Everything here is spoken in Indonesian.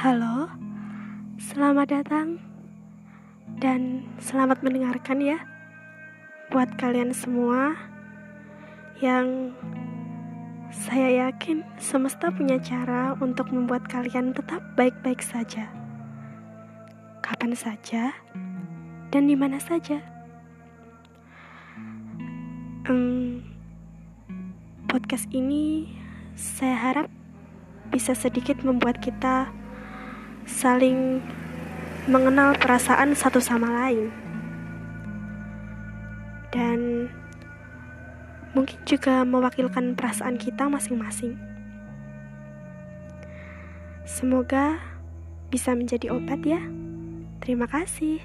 Halo, selamat datang dan selamat mendengarkan ya buat kalian semua yang saya yakin semesta punya cara untuk membuat kalian tetap baik-baik saja. Kapan saja dan di mana saja. Hmm, podcast ini saya harap bisa sedikit membuat kita saling mengenal perasaan satu sama lain, dan mungkin juga mewakilkan perasaan kita masing-masing. Semoga bisa menjadi obat, ya. Terima kasih.